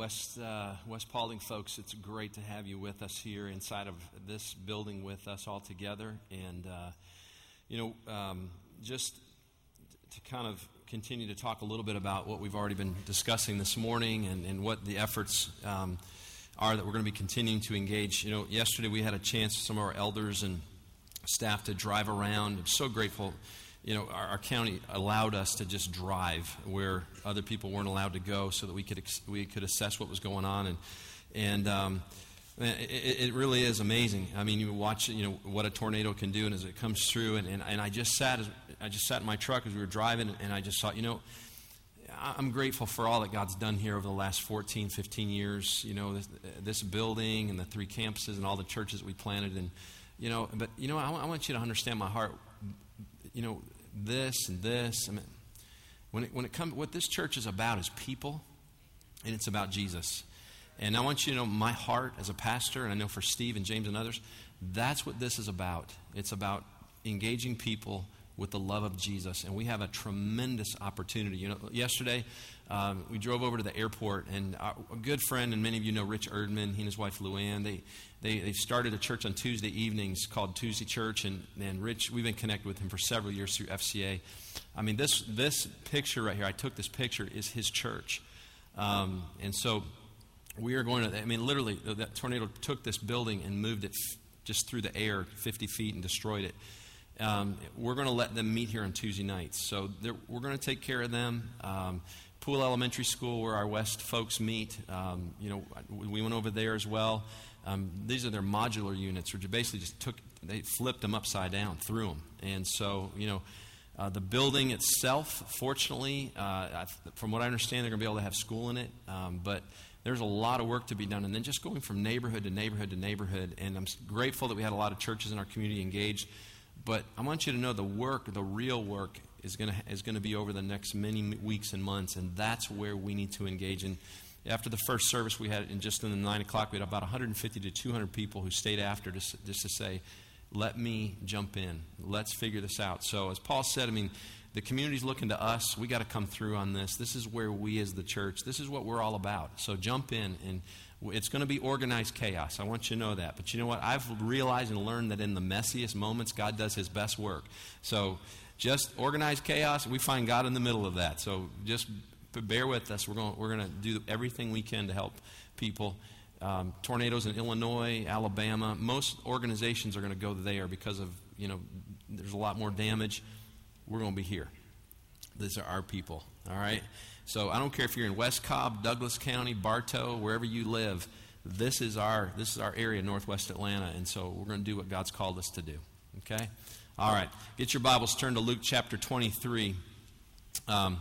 West, uh, West Paulding folks, it's great to have you with us here inside of this building with us all together. And, uh, you know, um, just to kind of continue to talk a little bit about what we've already been discussing this morning and, and what the efforts um, are that we're going to be continuing to engage. You know, yesterday we had a chance, some of our elders and staff, to drive around. I'm so grateful you know, our, our, county allowed us to just drive where other people weren't allowed to go so that we could, ex- we could assess what was going on. And, and um, it, it, really is amazing. I mean, you watch, you know, what a tornado can do and as it comes through. And, and, and I just sat, as, I just sat in my truck as we were driving and I just thought, you know, I'm grateful for all that God's done here over the last 14, 15 years. You know, this, this building and the three campuses and all the churches we planted. And, you know, but, you know, I, I want you to understand my heart you know, this and this. I mean, when it, when it comes, what this church is about is people, and it's about Jesus. And I want you to know my heart as a pastor, and I know for Steve and James and others, that's what this is about. It's about engaging people with the love of Jesus. And we have a tremendous opportunity. You know, yesterday um, we drove over to the airport, and our, a good friend, and many of you know Rich Erdman, he and his wife Luann, they, they, they started a church on Tuesday evenings called Tuesday Church. And, and Rich, we've been connected with him for several years through FCA. I mean, this, this picture right here, I took this picture, is his church. Um, and so we are going to, I mean, literally, that tornado took this building and moved it just through the air 50 feet and destroyed it. Um, we're going to let them meet here on Tuesday nights. So we're going to take care of them. Um, Poole Elementary School, where our West folks meet, um, you know, we went over there as well. Um, these are their modular units, which basically just took, they flipped them upside down, threw them. And so, you know, uh, the building itself, fortunately, uh, from what I understand, they're going to be able to have school in it. Um, but there's a lot of work to be done. And then just going from neighborhood to neighborhood to neighborhood. And I'm grateful that we had a lot of churches in our community engaged. But I want you to know the work, the real work, is going to is going to be over the next many weeks and months, and that's where we need to engage. And after the first service we had, in just in the nine o'clock, we had about 150 to 200 people who stayed after just, just to say, "Let me jump in. Let's figure this out." So, as Paul said, I mean, the community's looking to us. We got to come through on this. This is where we, as the church, this is what we're all about. So, jump in and it's going to be organized chaos. I want you to know that. But you know what? I've realized and learned that in the messiest moments, God does his best work. So just organized chaos, we find God in the middle of that. So just bear with us. We're going, we're going to do everything we can to help people. Um, tornadoes in Illinois, Alabama, most organizations are going to go there because of, you know, there's a lot more damage. We're going to be here. These are our people, all right? So I don't care if you're in West Cobb, Douglas County, Bartow, wherever you live. This is our this is our area, Northwest Atlanta, and so we're going to do what God's called us to do. Okay, all right. Get your Bibles turned to Luke chapter 23. Um,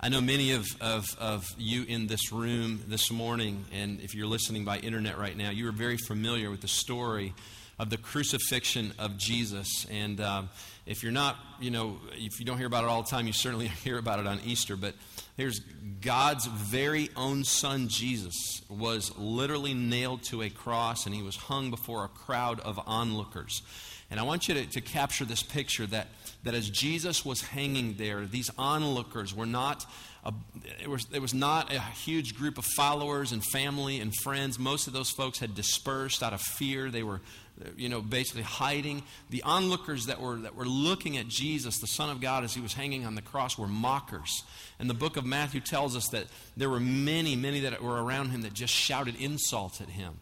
I know many of, of, of you in this room this morning, and if you're listening by internet right now, you are very familiar with the story of the crucifixion of Jesus. And um, if you're not, you know, if you don't hear about it all the time, you certainly hear about it on Easter. But here's God's very own son, Jesus, was literally nailed to a cross and he was hung before a crowd of onlookers. And I want you to, to capture this picture that, that as Jesus was hanging there, these onlookers were not, a, it, was, it was not a huge group of followers and family and friends. Most of those folks had dispersed out of fear. They were you know, basically hiding. The onlookers that were, that were looking at Jesus, the Son of God, as he was hanging on the cross, were mockers. And the book of Matthew tells us that there were many, many that were around him that just shouted insults at him.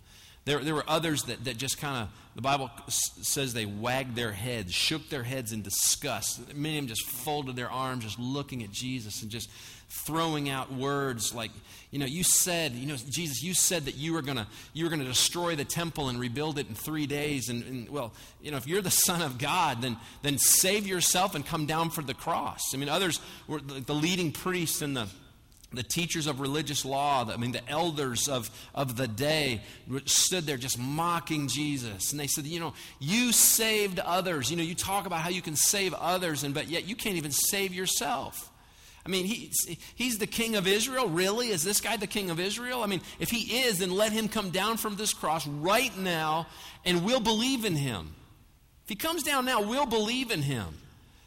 There, there were others that, that just kind of, the Bible says they wagged their heads, shook their heads in disgust. Many of them just folded their arms, just looking at Jesus and just throwing out words like, you know, you said, you know, Jesus, you said that you were to you were to destroy the temple and rebuild it in three days. And, and, well, you know, if you're the Son of God, then then save yourself and come down for the cross. I mean, others were the leading priests and the the teachers of religious law, I mean, the elders of, of the day stood there just mocking Jesus. And they said, You know, you saved others. You know, you talk about how you can save others, and but yet you can't even save yourself. I mean, he, he's the king of Israel. Really? Is this guy the king of Israel? I mean, if he is, then let him come down from this cross right now and we'll believe in him. If he comes down now, we'll believe in him.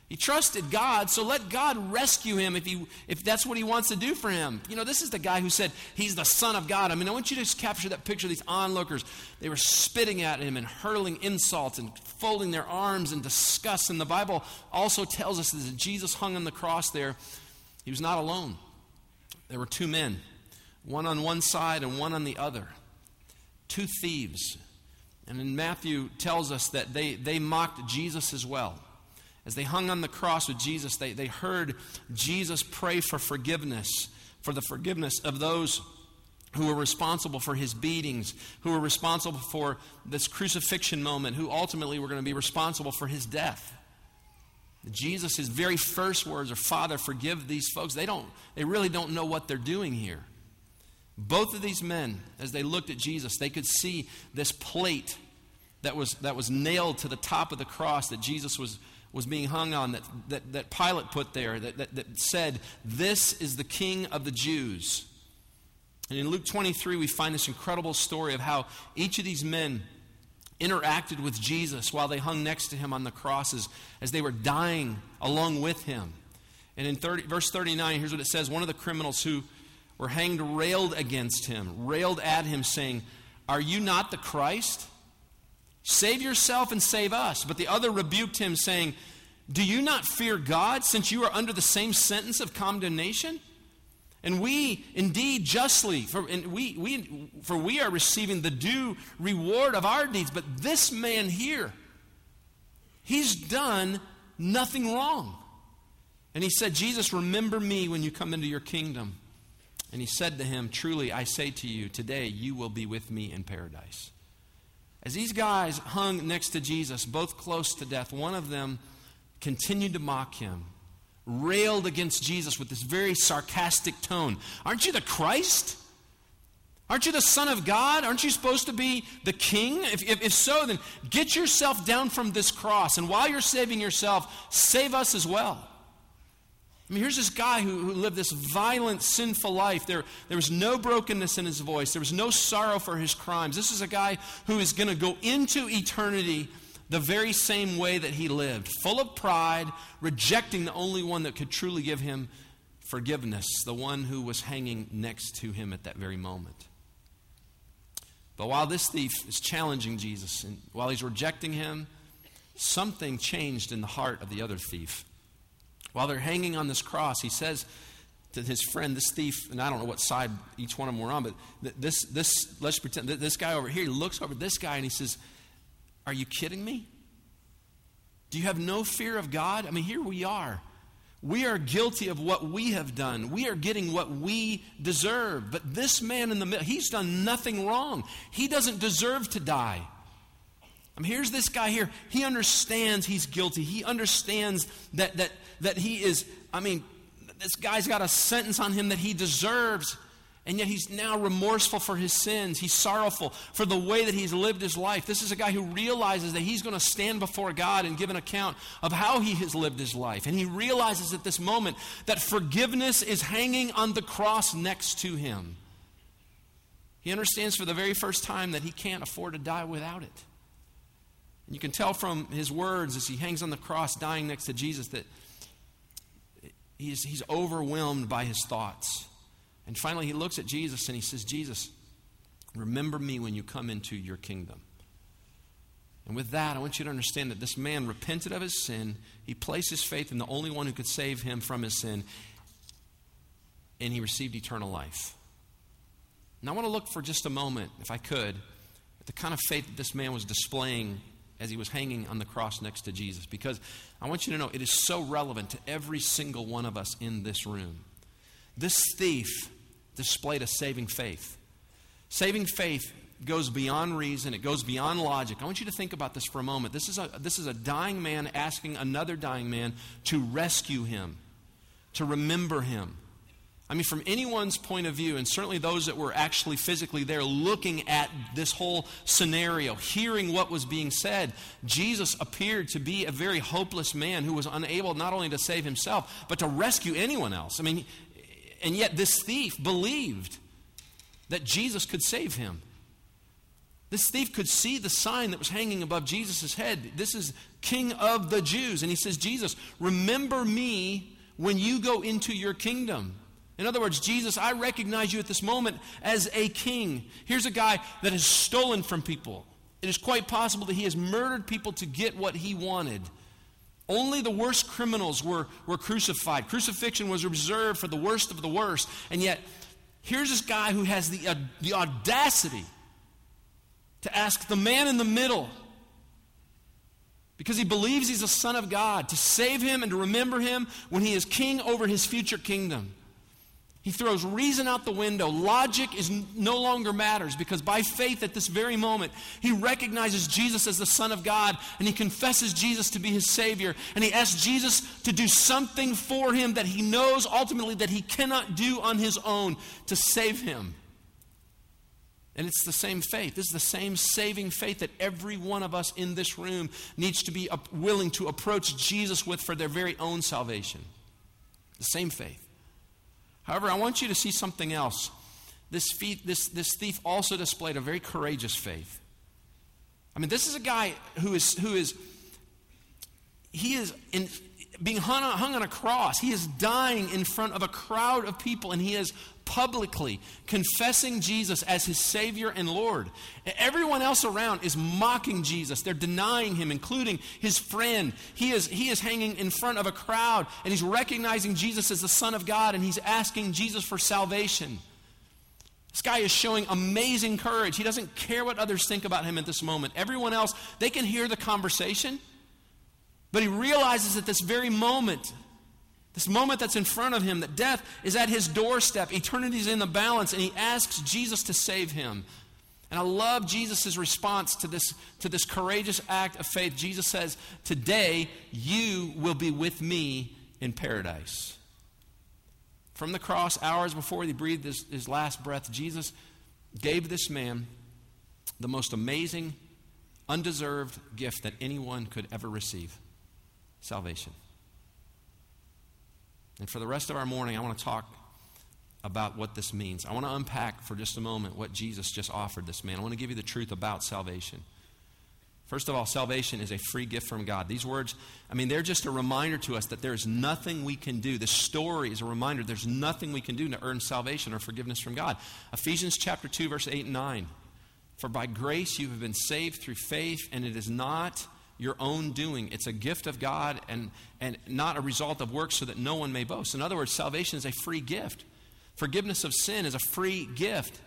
He trusted God, so let God rescue him if, he, if that's what he wants to do for him. You know, this is the guy who said he's the Son of God. I mean, I want you to just capture that picture of these onlookers. They were spitting at him and hurling insults and folding their arms in disgust. And the Bible also tells us that Jesus hung on the cross there, he was not alone. There were two men, one on one side and one on the other, two thieves. And in Matthew tells us that they, they mocked Jesus as well. As they hung on the cross with Jesus, they, they heard Jesus pray for forgiveness, for the forgiveness of those who were responsible for his beatings, who were responsible for this crucifixion moment, who ultimately were going to be responsible for his death. Jesus' very first words are, Father, forgive these folks. They, don't, they really don't know what they're doing here. Both of these men, as they looked at Jesus, they could see this plate that was, that was nailed to the top of the cross that Jesus was was being hung on that, that, that Pilate put there that, that, that said, This is the King of the Jews. And in Luke 23, we find this incredible story of how each of these men interacted with Jesus while they hung next to him on the crosses as they were dying along with him. And in 30, verse 39, here's what it says One of the criminals who were hanged railed against him, railed at him, saying, Are you not the Christ? Save yourself and save us. But the other rebuked him, saying, Do you not fear God, since you are under the same sentence of condemnation? And we indeed justly, for, we, we, for we are receiving the due reward of our deeds. But this man here, he's done nothing wrong. And he said, Jesus, remember me when you come into your kingdom. And he said to him, Truly, I say to you, today you will be with me in paradise. As these guys hung next to Jesus, both close to death, one of them continued to mock him, railed against Jesus with this very sarcastic tone. Aren't you the Christ? Aren't you the Son of God? Aren't you supposed to be the King? If, if, if, so, then get yourself down from this cross. And while you're saving yourself, save us as well. I mean, here's this guy who, who lived this violent, sinful life. There, there was no brokenness in his voice, there was no sorrow for his crimes. This is a guy who is going to go into eternity the very same way that he lived, full of pride, rejecting the only one that could truly give him forgiveness, the one who was hanging next to him at that very moment. But while this thief is challenging Jesus and while he's rejecting him, something changed in the heart of the other thief. While they're hanging on this cross, he says to his friend, this thief, and I don't know what side each one of them were on, but this, this let's pretend, this guy over here, he looks over this guy and he says, Are you kidding me? Do you have no fear of God? I mean, here we are. We are guilty of what we have done. We are getting what we deserve. But this man in the middle, he's done nothing wrong. He doesn't deserve to die. I mean, here's this guy here. He understands he's guilty. He understands that, that, that he is, I mean, this guy's got a sentence on him that he deserves. And yet he's now remorseful for his sins. He's sorrowful for the way that he's lived his life. This is a guy who realizes that he's going to stand before God and give an account of how he has lived his life. And he realizes at this moment that forgiveness is hanging on the cross next to him. He understands for the very first time that he can't afford to die without it. And you can tell from his words as he hangs on the cross dying next to Jesus that he's, he's overwhelmed by his thoughts. And finally, he looks at Jesus and he says, Jesus, remember me when you come into your kingdom. And with that, I want you to understand that this man repented of his sin. He placed his faith in the only one who could save him from his sin. And he received eternal life. Now, I want to look for just a moment, if I could, at the kind of faith that this man was displaying as he was hanging on the cross next to Jesus. Because I want you to know it is so relevant to every single one of us in this room. This thief displayed a saving faith. Saving faith goes beyond reason, it goes beyond logic. I want you to think about this for a moment. This is a, this is a dying man asking another dying man to rescue him, to remember him. I mean, from anyone's point of view, and certainly those that were actually physically there looking at this whole scenario, hearing what was being said, Jesus appeared to be a very hopeless man who was unable not only to save himself, but to rescue anyone else. I mean, and yet this thief believed that Jesus could save him. This thief could see the sign that was hanging above Jesus' head. This is King of the Jews. And he says, Jesus, remember me when you go into your kingdom. In other words, Jesus, I recognize you at this moment as a king. Here's a guy that has stolen from people. It is quite possible that he has murdered people to get what he wanted. Only the worst criminals were, were crucified. Crucifixion was reserved for the worst of the worst. And yet, here's this guy who has the, uh, the audacity to ask the man in the middle, because he believes he's a son of God, to save him and to remember him when he is king over his future kingdom. He throws reason out the window. Logic is no longer matters because by faith at this very moment, he recognizes Jesus as the Son of God and he confesses Jesus to be his Savior. And he asks Jesus to do something for him that he knows ultimately that he cannot do on his own to save him. And it's the same faith. This is the same saving faith that every one of us in this room needs to be willing to approach Jesus with for their very own salvation. The same faith. However, I want you to see something else. This, this, this thief also displayed a very courageous faith. I mean, this is a guy who is, who is he is in, being hung hung on a cross. He is dying in front of a crowd of people, and he is publicly confessing Jesus as his Savior and Lord. Everyone else around is mocking Jesus. They're denying him, including his friend. He is, he is hanging in front of a crowd, and he's recognizing Jesus as the Son of God, and he's asking Jesus for salvation. This guy is showing amazing courage. He doesn't care what others think about him at this moment. Everyone else, they can hear the conversation, but he realizes at this very moment this moment that's in front of him, that death is at his doorstep, eternity is in the balance, and he asks Jesus to save him. And I love Jesus' response to this, to this courageous act of faith. Jesus says, Today you will be with me in paradise. From the cross, hours before he breathed his, his last breath, Jesus gave this man the most amazing, undeserved gift that anyone could ever receive salvation. And for the rest of our morning, I want to talk about what this means. I want to unpack for just a moment what Jesus just offered this man. I want to give you the truth about salvation. First of all, salvation is a free gift from God. These words, I mean, they're just a reminder to us that there is nothing we can do. This story is a reminder there's nothing we can do to earn salvation or forgiveness from God. Ephesians chapter 2, verse 8 and 9. For by grace you have been saved through faith, and it is not your own doing. It's a gift of God and, and not a result of works so that no one may boast. In other words, salvation is a free gift. Forgiveness of sin is a free gift.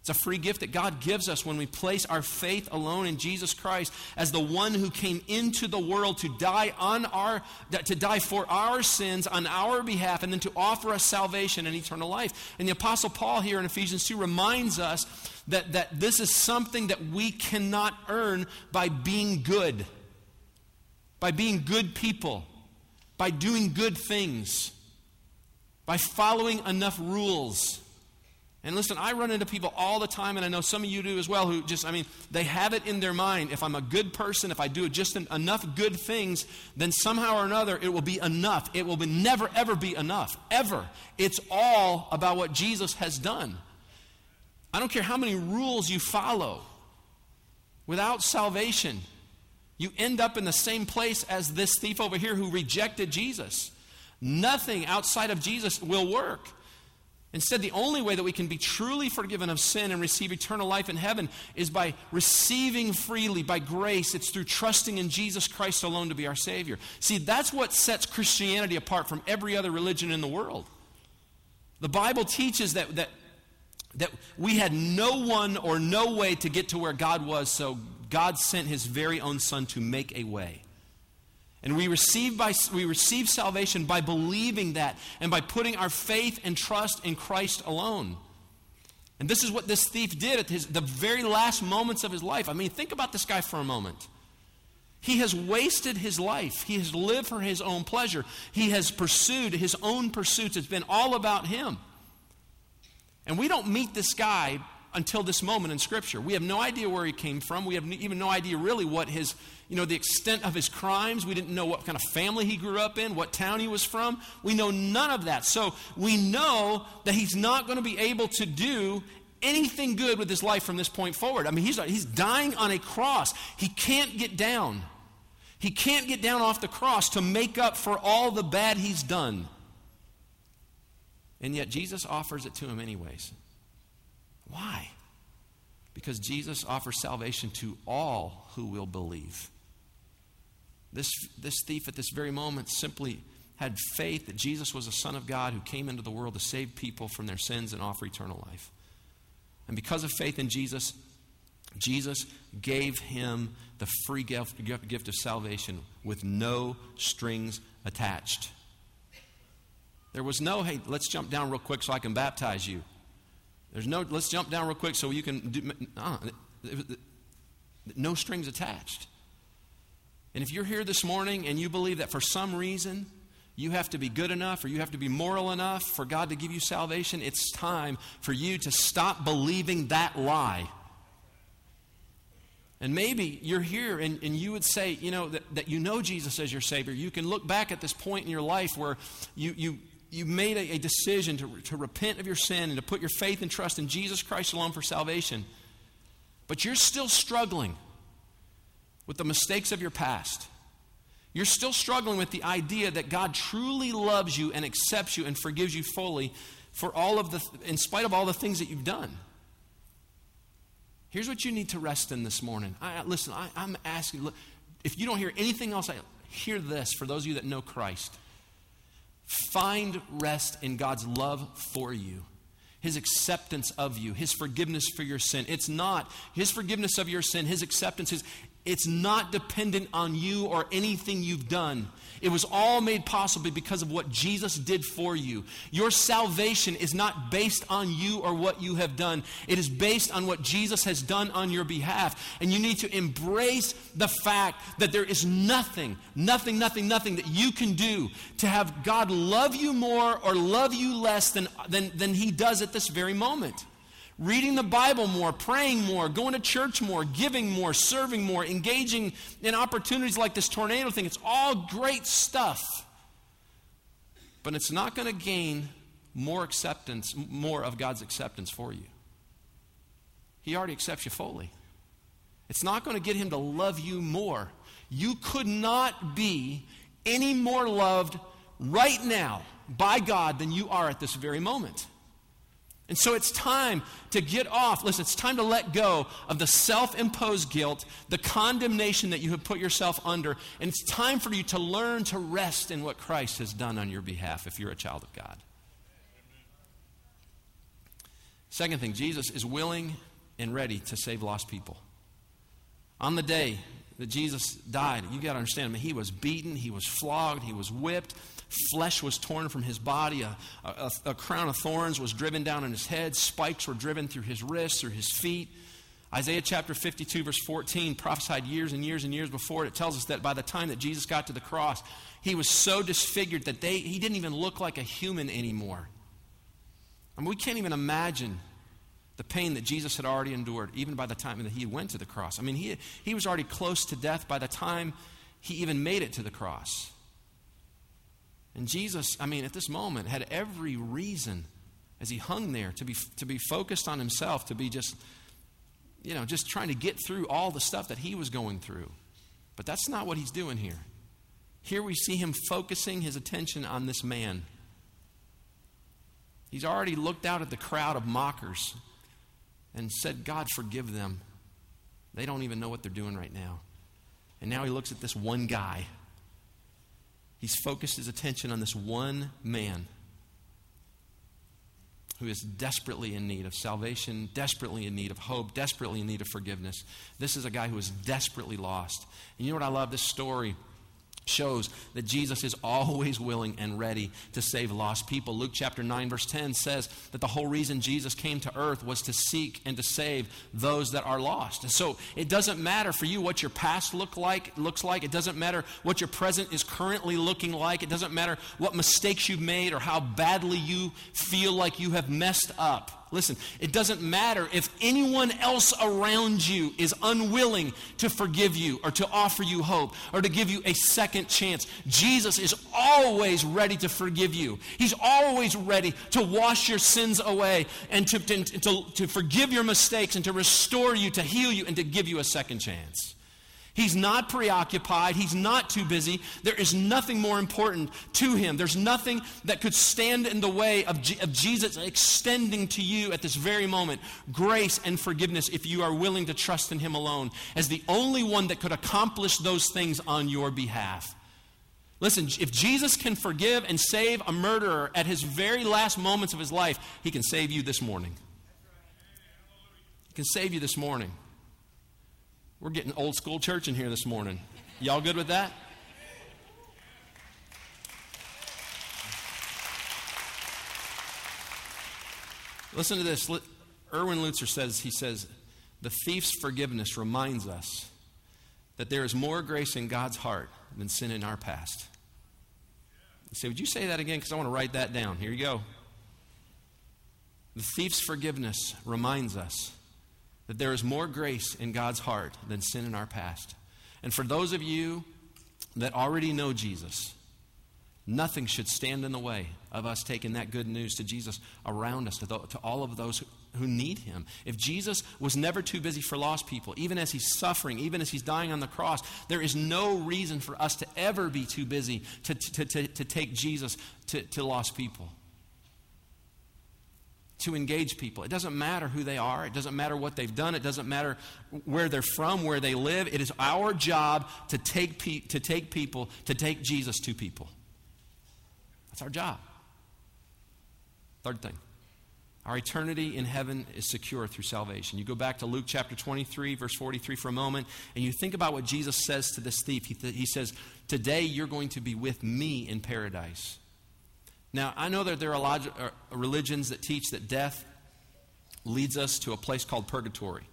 It's a free gift that God gives us when we place our faith alone in Jesus Christ as the one who came into the world to die on our to die for our sins on our behalf and then to offer us salvation and eternal life. And the apostle Paul here in Ephesians 2 reminds us that, that this is something that we cannot earn by being good by being good people, by doing good things, by following enough rules. And listen, I run into people all the time, and I know some of you do as well, who just, I mean, they have it in their mind. If I'm a good person, if I do just enough good things, then somehow or another it will be enough. It will be never, ever be enough. Ever. It's all about what Jesus has done. I don't care how many rules you follow. Without salvation, you end up in the same place as this thief over here who rejected Jesus. Nothing outside of Jesus will work. Instead, the only way that we can be truly forgiven of sin and receive eternal life in heaven is by receiving freely, by grace. It's through trusting in Jesus Christ alone to be our Savior. See, that's what sets Christianity apart from every other religion in the world. The Bible teaches that, that, that we had no one or no way to get to where God was, so God sent his very own Son to make a way. And we receive, by, we receive salvation by believing that and by putting our faith and trust in Christ alone. And this is what this thief did at his, the very last moments of his life. I mean, think about this guy for a moment. He has wasted his life. He has lived for his own pleasure. He has pursued his own pursuits. It's been all about him. And we don't meet this guy until this moment in Scripture. We have no idea where he came from. We have even no idea really what his, you know, the extent of his crimes. We didn't know what kind of family he grew up in, what town he was from. We know none of that. So we know that he's not going to be able to do anything good with his life from this point forward. I mean, he's, he's dying on a cross. He can't get down. He can't get down off the cross to make up for all the bad he's done. And yet Jesus offers it to him anyways. Why? Because Jesus offers salvation to all who will believe. This, this thief at this very moment simply had faith that Jesus was a Son of God who came into the world to save people from their sins and offer eternal life. And because of faith in Jesus, Jesus gave him the free gift, gift of salvation with no strings attached. There was no, hey, let's jump down real quick so I can baptize you. There's no, let's jump down real quick so you can do, uh, no strings attached. And if you're here this morning and you believe that for some reason you have to be good enough or you have to be moral enough for God to give you salvation, it's time for you to stop believing that lie. And maybe you're here and, and you would say, you know, that, that you know Jesus as your Savior. You can look back at this point in your life where you, you, you made a, a decision to, to repent of your sin and to put your faith and trust in Jesus Christ alone for salvation. But you're still struggling with the mistakes of your past. You're still struggling with the idea that God truly loves you and accepts you and forgives you fully for all of the, in spite of all the things that you've done. Here's what you need to rest in this morning. I, listen, I, I'm asking, look, if you don't hear anything else, I hear this for those of you that know Christ. Find rest in God's love for you, His acceptance of you, His forgiveness for your sin. It's not His forgiveness of your sin, His acceptance is it's not dependent on you or anything you've done. It was all made possible because of what Jesus did for you. Your salvation is not based on you or what you have done, it is based on what Jesus has done on your behalf. And you need to embrace the fact that there is nothing, nothing, nothing, nothing that you can do to have God love you more or love you less than, than, than He does at this very moment reading the Bible more, praying more, going to church more, giving more, serving more, engaging in opportunities like this tornado thing. It's all great stuff. But it's not going to gain more acceptance, more of God's acceptance for you. He already accepts you fully. It's not going to get him to love you more. You could not be any more loved right now by God than you are at this very moment. And so it's time to get off. Listen, it's time to let go of the self imposed guilt, the condemnation that you have put yourself under. And it's time for you to learn to rest in what Christ has done on your behalf if you're a child of God. Second thing, Jesus is willing and ready to save lost people. On the day that Jesus died, you got to understand, I mean, he was beaten, he was flogged, he was whipped, Flesh was torn from his body. A, a, a, crown of thorns was driven down on his head. Spikes were driven through his wrists or his feet. Isaiah chapter 52, verse 14, prophesied years and years and years before it. It tells us that by the time that Jesus got to the cross, he was so disfigured that they, he didn't even look like a human anymore. I mean, we can't even imagine the pain that Jesus had already endured, even by the time that he went to the cross. I mean, he, he was already close to death by the time he even made it to the cross. And Jesus, I mean, at this moment, had every reason as he hung there to be, to be focused on himself, to be just, you know, just trying to get through all the stuff that he was going through. But that's not what he's doing here. Here we see him focusing his attention on this man. He's already looked out at the crowd of mockers and said, God, forgive them. They don't even know what they're doing right now. And now he looks at this one guy He's focused his attention on this one man who is desperately in need of salvation, desperately in need of hope, desperately in need of forgiveness. This is a guy who is desperately lost. And you know what I love? This story shows that Jesus is always willing and ready to save lost people. Luke chapter 9 verse 10 says that the whole reason Jesus came to earth was to seek and to save those that are lost. And so it doesn't matter for you what your past look like looks like. It doesn't matter what your present is currently looking like. It doesn't matter what mistakes you've made or how badly you feel like you have messed up. Listen, it doesn't matter if anyone else around you is unwilling to forgive you or to offer you hope or to give you a second chance. Jesus is always ready to forgive you. He's always ready to wash your sins away and to, to, to, to forgive your mistakes and to restore you, to heal you, and to give you a second chance. He's not preoccupied. He's not too busy. There is nothing more important to him. There's nothing that could stand in the way of, G- of, Jesus extending to you at this very moment grace and forgiveness if you are willing to trust in him alone as the only one that could accomplish those things on your behalf. Listen, if Jesus can forgive and save a murderer at his very last moments of his life, he can save you this morning. He can save you this morning. We're getting old school church in here this morning. Y'all good with that? Listen to this. Erwin Lutzer says, he says, the thief's forgiveness reminds us that there is more grace in God's heart than sin in our past. Say, would you say that again? Because I want to write that down. Here you go. The thief's forgiveness reminds us that there is more grace in God's heart than sin in our past. And for those of you that already know Jesus, nothing should stand in the way of us taking that good news to Jesus around us, to, to all of those who, who need him. If Jesus was never too busy for lost people, even as he's suffering, even as he's dying on the cross, there is no reason for us to ever be too busy to, to, to, to take Jesus to, to lost people to engage people. It doesn't matter who they are, it doesn't matter what they've done, it doesn't matter where they're from, where they live. It is our job to take, pe- to take people, to take Jesus to people. That's our job. Third thing. Our eternity in heaven is secure through salvation. You go back to Luke chapter 23, verse 43 for a moment, and you think about what Jesus says to this thief. He, th- he says, Today you're going to be with me in paradise. Now, I know that there are uh, religions that teach that death leads us to a place called purgatory.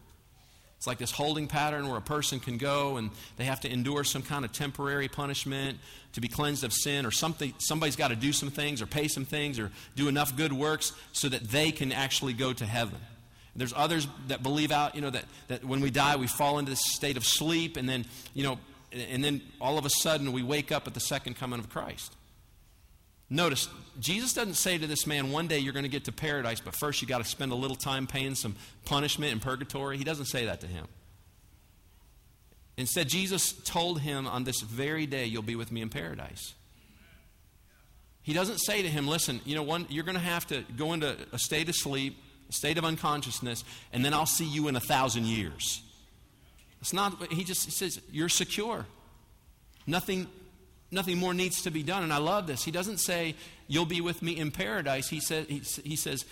It's like this holding pattern where a person can go and they have to endure some kind of temporary punishment to be cleansed of sin, or something. Somebody's got to do some things, or pay some things, or do enough good works so that they can actually go to heaven. There's others that believe out, you know, that, that when we die, we fall into this state of sleep, and then, you know, and then all of a sudden we wake up at the second coming of Christ. Notice, Jesus doesn't say to this man, one day you're going to get to paradise, but first you've got to spend a little time paying some punishment in purgatory. He doesn't say that to him. Instead, Jesus told him, on this very day, you'll be with me in paradise. He doesn't say to him, listen, you know, one, you're going to have to go into a state of sleep, a state of unconsciousness, and then I'll see you in a thousand years. It's not, he just he says, you're secure. Nothing nothing more needs to be done. And I love this. He doesn't say, You'll be with me in paradise. He, says, he, he says,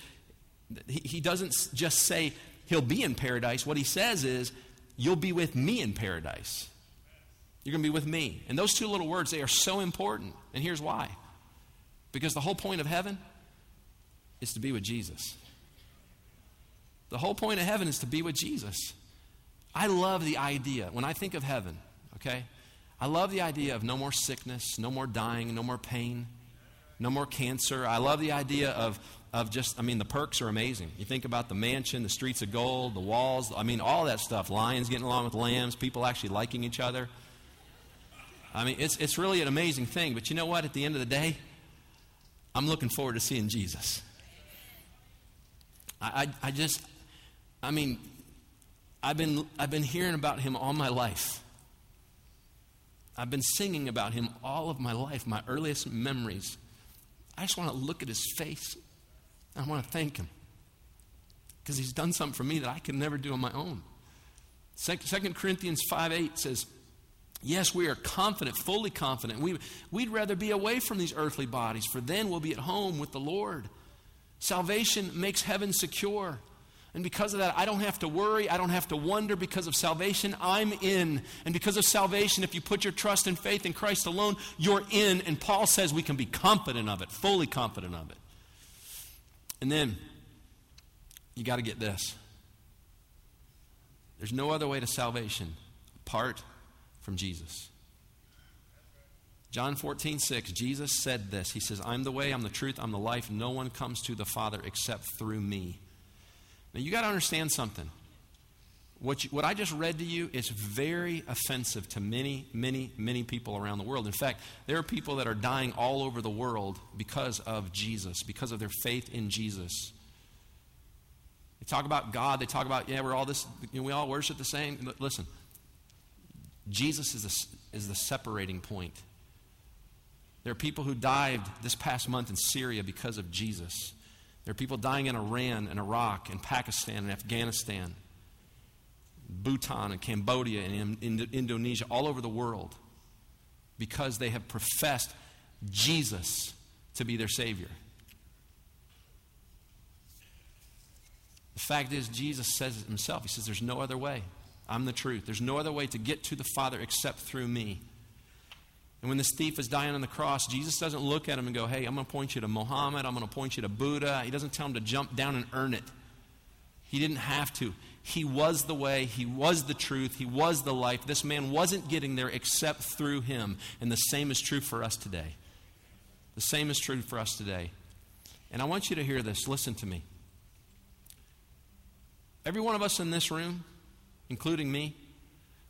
he doesn't just say he'll be in paradise. What he says is, You'll be with me in paradise. You're going to be with me. And those two little words, they are so important. And here's why. Because the whole point of heaven is to be with Jesus. The whole point of heaven is to be with Jesus. I love the idea. When I think of heaven, okay, I love the idea of no more sickness, no more dying, no more pain, no more cancer. I love the idea of, of just, I mean, the perks are amazing. You think about the mansion, the streets of gold, the walls, I mean, all that stuff. Lions getting along with lambs, people actually liking each other. I mean, it's, it's really an amazing thing. But you know what? At the end of the day, I'm looking forward to seeing Jesus. I, I, I just, I mean, I've been, I've been hearing about him all my life. I've been singing about him all of my life, my earliest memories. I just want to look at his face. I want to thank him because he's done something for me that I could never do on my own. Second Corinthians 5 8 says, Yes, we are confident, fully confident. We, we'd rather be away from these earthly bodies, for then we'll be at home with the Lord. Salvation makes heaven secure. And because of that, I don't have to worry. I don't have to wonder. Because of salvation, I'm in. And because of salvation, if you put your trust and faith in Christ alone, you're in. And Paul says we can be confident of it, fully confident of it. And then, you got to get this there's no other way to salvation apart from Jesus. John 14, 6, Jesus said this. He says, I'm the way, I'm the truth, I'm the life. No one comes to the Father except through me. Now, you got to understand something. What, you, what I just read to you is very offensive to many, many, many people around the world. In fact, there are people that are dying all over the world because of Jesus, because of their faith in Jesus. They talk about God. They talk about, yeah, we're all this, you know, we all worship the same. Listen, Jesus is is the separating point. There are people who died this past month in Syria because of Jesus. There are people dying in Iran and Iraq and Pakistan and Afghanistan, Bhutan and Cambodia and in Indonesia, all over the world, because they have professed Jesus to be their Savior. The fact is, Jesus says it himself. He says, There's no other way. I'm the truth. There's no other way to get to the Father except through me. And when this thief is dying on the cross, Jesus doesn't look at him and go, Hey, I'm going to point you to Muhammad. I'm going to point you to Buddha. He doesn't tell him to jump down and earn it. He didn't have to. He was the way, He was the truth, He was the life. This man wasn't getting there except through Him. And the same is true for us today. The same is true for us today. And I want you to hear this. Listen to me. Every one of us in this room, including me,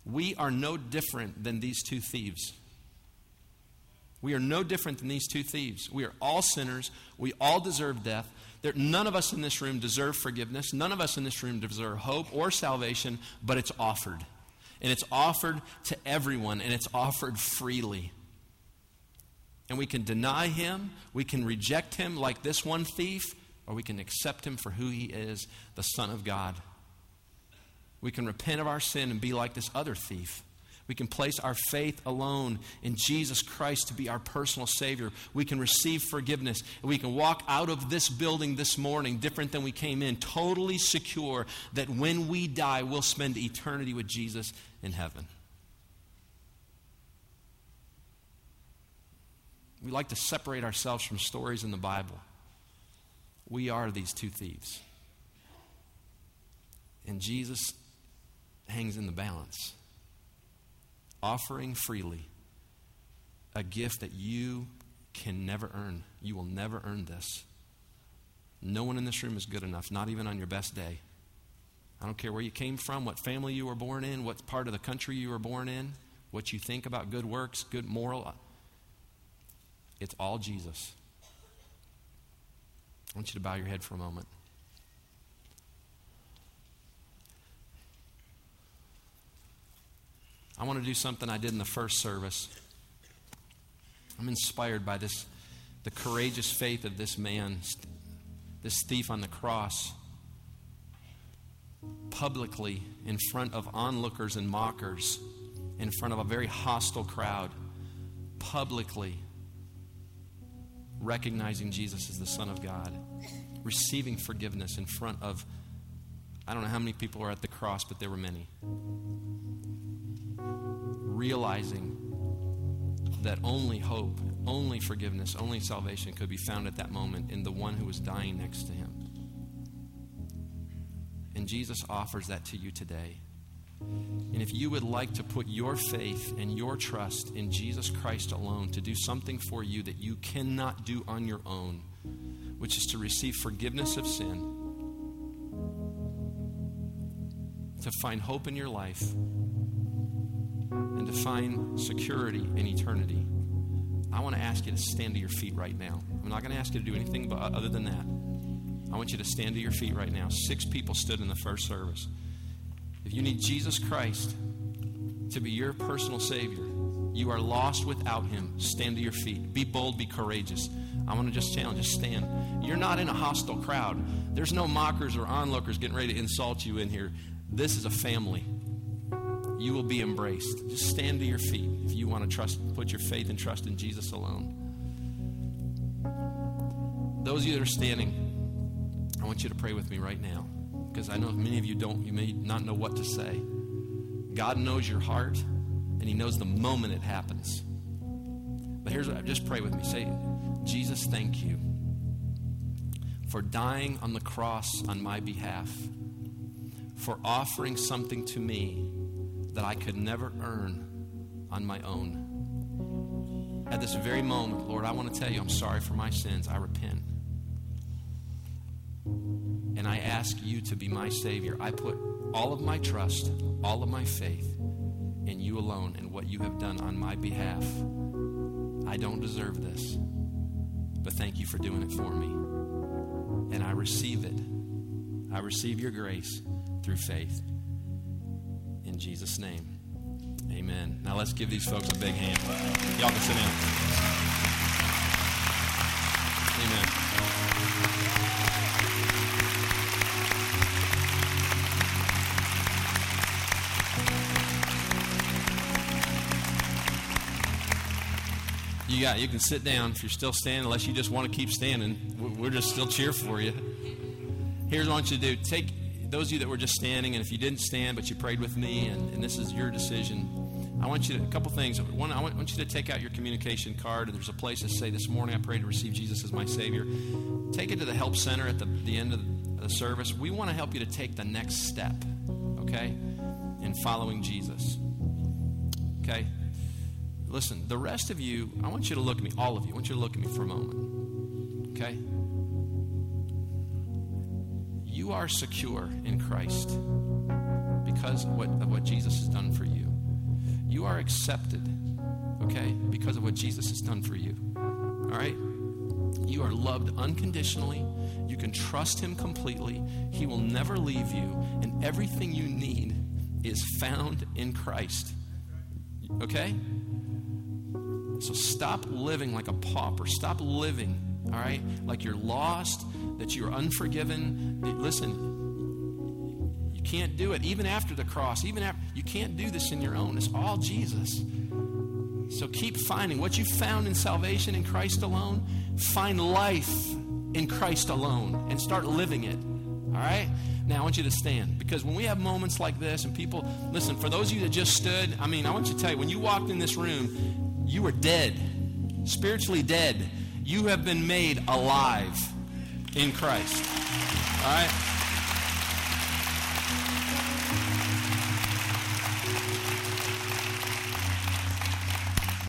we are no different than these two thieves. We are no different than these two thieves. We are all sinners. We all deserve death. There, none of us in this room deserve forgiveness. None of us in this room deserve hope or salvation, but it's offered. And it's offered to everyone, and it's offered freely. And we can deny him, we can reject him like this one thief, or we can accept him for who he is, the Son of God. We can repent of our sin and be like this other thief. We can place our faith alone in Jesus Christ to be our personal Savior. We can receive forgiveness. And we can walk out of this building this morning different than we came in, totally secure that when we die, we'll spend eternity with Jesus in heaven. We like to separate ourselves from stories in the Bible. We are these two thieves. And Jesus hangs in the balance offering freely a gift that you can never earn. You will never earn this. No one in this room is good enough, not even on your best day. I don't care where you came from, what family you were born in, what part of the country you were born in, what you think about good works, good moral. It's all Jesus. I want you to bow your head for a moment. I want to do something I did in the first service. I'm inspired by this, the courageous faith of this man, this thief on the cross, publicly in front of onlookers and mockers, in front of a very hostile crowd, publicly recognizing Jesus as the Son of God, receiving forgiveness in front of, I don't know how many people were at the cross, but there were many realizing that only hope, only forgiveness, only salvation could be found at that moment in the one who was dying next to him. And Jesus offers that to you today. And if you would like to put your faith and your trust in Jesus Christ alone to do something for you that you cannot do on your own, which is to receive forgiveness of sin, to find hope in your life, and to find security in eternity, I want to ask you to stand to your feet right now. I'm not going to ask you to do anything but uh, other than that. I want you to stand to your feet right now. Six people stood in the first service. If you need Jesus Christ to be your personal Savior, you are lost without Him. Stand to your feet. Be bold, be courageous. I want to just challenge you stand. You're not in a hostile crowd. There's no mockers or onlookers getting ready to insult you in here. This is a family you will be embraced. Just stand to your feet if you want to trust, put your faith and trust in Jesus alone. Those of you that are standing, I want you to pray with me right now because I know many of you don't, you may not know what to say. God knows your heart and He knows the moment it happens. But here's what I just pray with me. Say, Jesus, thank you for dying on the cross on my behalf, for offering something to me that I could never earn on my own. At this very moment, Lord, I want to tell you I'm sorry for my sins. I repent. And I ask you to be my Savior. I put all of my trust, all of my faith in you alone and what you have done on my behalf. I don't deserve this, but thank you for doing it for me. And I receive it. I receive your grace through faith. Jesus' name, amen. Now let's give these folks a big hand. Y'all can sit down. Amen. You got. You can sit down if you're still standing, unless you just want to keep standing. We're just still cheer for you. Here's what I want you to do: take those of you that were just standing, and if you didn't stand but you prayed with me, and, and this is your decision, I want you to, a couple things. One, I want, I want, you to take out your communication card, and there's a place to say, This morning I prayed to receive Jesus as my Savior. Take it to the help center at the, the end of the service. We want to help you to take the next step, okay, in following Jesus. Okay? Listen, the rest of you, I want you to look at me, all of you, I want you to look at me for a moment, okay? You are secure in Christ because of what, of what Jesus has done for you. You are accepted, okay, because of what Jesus has done for you. All right? You are loved unconditionally. You can trust Him completely. He will never leave you. And everything you need is found in Christ. Okay? So stop living like a pauper. Stop living, all right, like you're lost that you're unforgiven. Listen, you can't do it even after the cross. Even after you can't do this in your own. It's all Jesus. So keep finding what you found in salvation in Christ alone. Find life in Christ alone and start living it. All right? Now, I want you to stand because when we have moments like this and people, listen, for those of you that just stood, I mean, I want you to tell you, when you walked in this room, you were dead, spiritually dead. You have been made alive in Christ. All right?